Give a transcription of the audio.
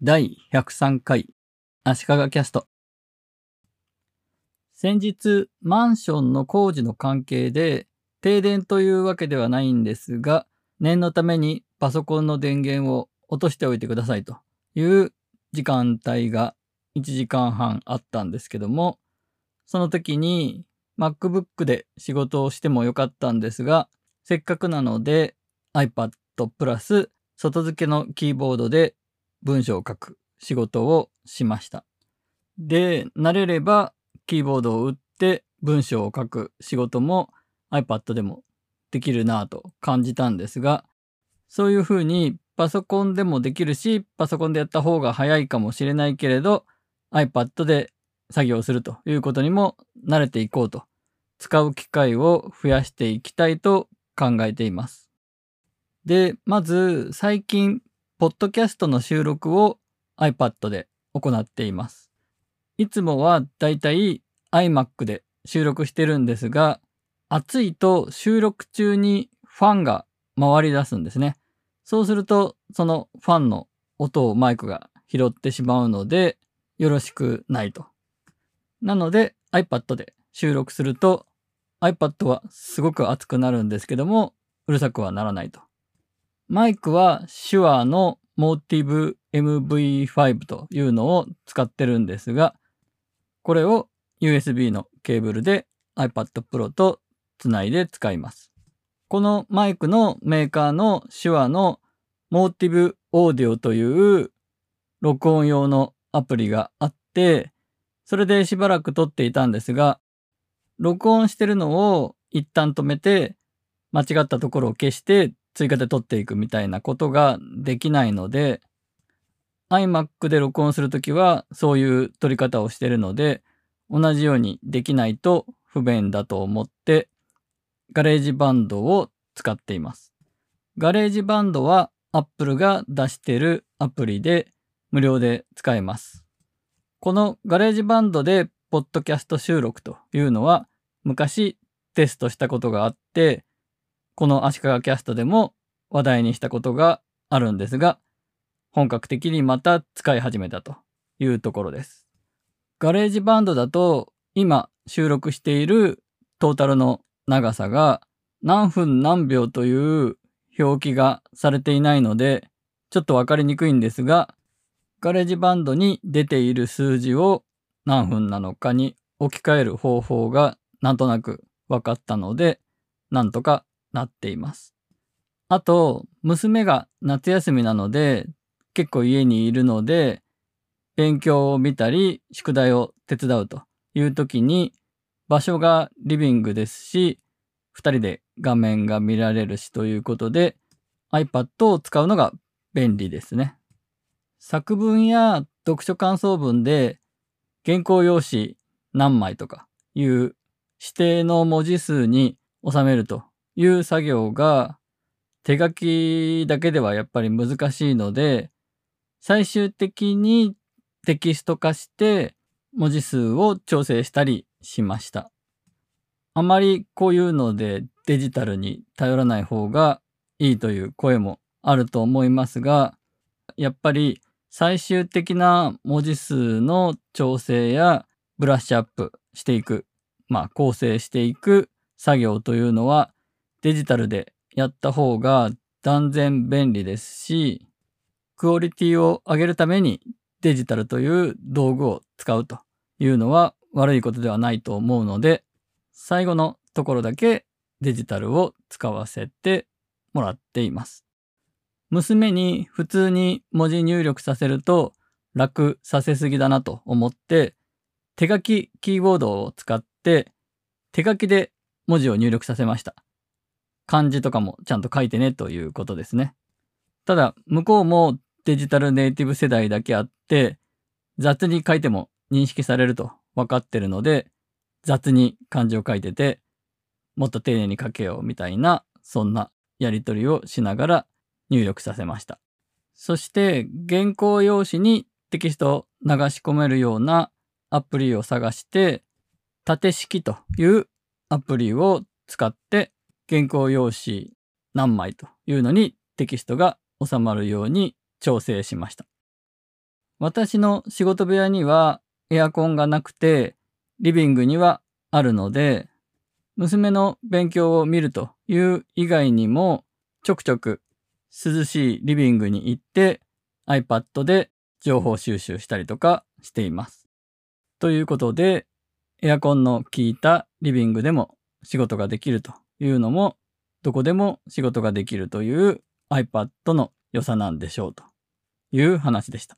第103回足利キャスト。先日マンションの工事の関係で停電というわけではないんですが念のためにパソコンの電源を落としておいてくださいという時間帯が1時間半あったんですけどもその時に MacBook で仕事をしてもよかったんですがせっかくなので iPad プラス外付けのキーボードで文章を書く仕事をしました。で、慣れればキーボードを打って文章を書く仕事も iPad でもできるなぁと感じたんですが、そういうふうにパソコンでもできるし、パソコンでやった方が早いかもしれないけれど、iPad で作業するということにも慣れていこうと、使う機会を増やしていきたいと考えています。で、まず最近ポッドキャストの収録を iPad で行っています。いつもはだいたい iMac で収録してるんですが、暑いと収録中にファンが回り出すんですね。そうすると、そのファンの音をマイクが拾ってしまうので、よろしくないと。なので iPad で収録すると iPad はすごく熱くなるんですけども、うるさくはならないと。マイクは手話のモーティブ MV5 というのを使ってるんですが、これを USB のケーブルで iPad Pro とつないで使います。このマイクのメーカーの手話のモーティブオーディオという録音用のアプリがあって、それでしばらく撮っていたんですが、録音してるのを一旦止めて、間違ったところを消して追加で撮っていくみたいなことができないので、iMac で録音するときはそういう撮り方をしてるので、同じようにできないと不便だと思って、GarageBand を使っています。 GarageBand は Apple が出してるアプリで無料で使えます。この GarageBand でポッドキャスト収録というのは昔テストしたことがあって、この足利キャストでも話題にしたことがあるんですが、本格的にまた使い始めたというところです。 GarageBand だと今収録しているトータルの長さが何分何秒という表記がされていないのでちょっとわかりにくいんですが GarageBand に出ている数字を何分なのかに置き換える方法がなんとなく分かったのでなんとかなっています。あと、娘が夏休みなので、結構家にいるので、勉強を見たり、宿題を手伝うという時に、場所がリビングですし、二人で画面が見られるしということで、iPad を使うのが便利ですね。作文や読書感想文で原稿用紙何枚とかいう指定の文字数に収めるという作業が手書きだけではやっぱり難しいので、最終的にテキスト化して文字数を調整したりしました。あまりこういうのでデジタルに頼らない方がいいという声もあると思いますが、やっぱり最終的な文字数の調整やブラッシュアップしていく、まあ構成していく作業というのはデジタルでやった方が断然便利ですし、クオリティを上げるためにデジタルという道具を使うというのは悪いことではないと思うので、最後のところだけデジタルを使わせてもらっています。娘に普通に文字入力させると楽させすぎだなと思って手書きキーボードを使って手書きで文字を入力させました。漢字とかもちゃんと書いてねということですね。ただ、向こうもデジタルネイティブ世代だけあって、雑に書いても認識されると分かってるので、雑に漢字を書いてて、もっと丁寧に書けようみたいな、そんなやり取りをしながら入力させました。そして原稿用紙にテキストを流し込めるようなアプリを探して、縦式というアプリを使って原稿用紙何枚というのにテキストが収まるように調整しました。私の仕事部屋にはエアコンがなくて、リビングにはあるので、娘の勉強を見るという以外にも、ちょくちょく涼しいリビングに行って iPad で情報収集したりとかしています。ということで、エアコンの効いたリビングでも仕事ができるというのも、どこでも仕事ができるという iPad の良さなんでしょうという話でした。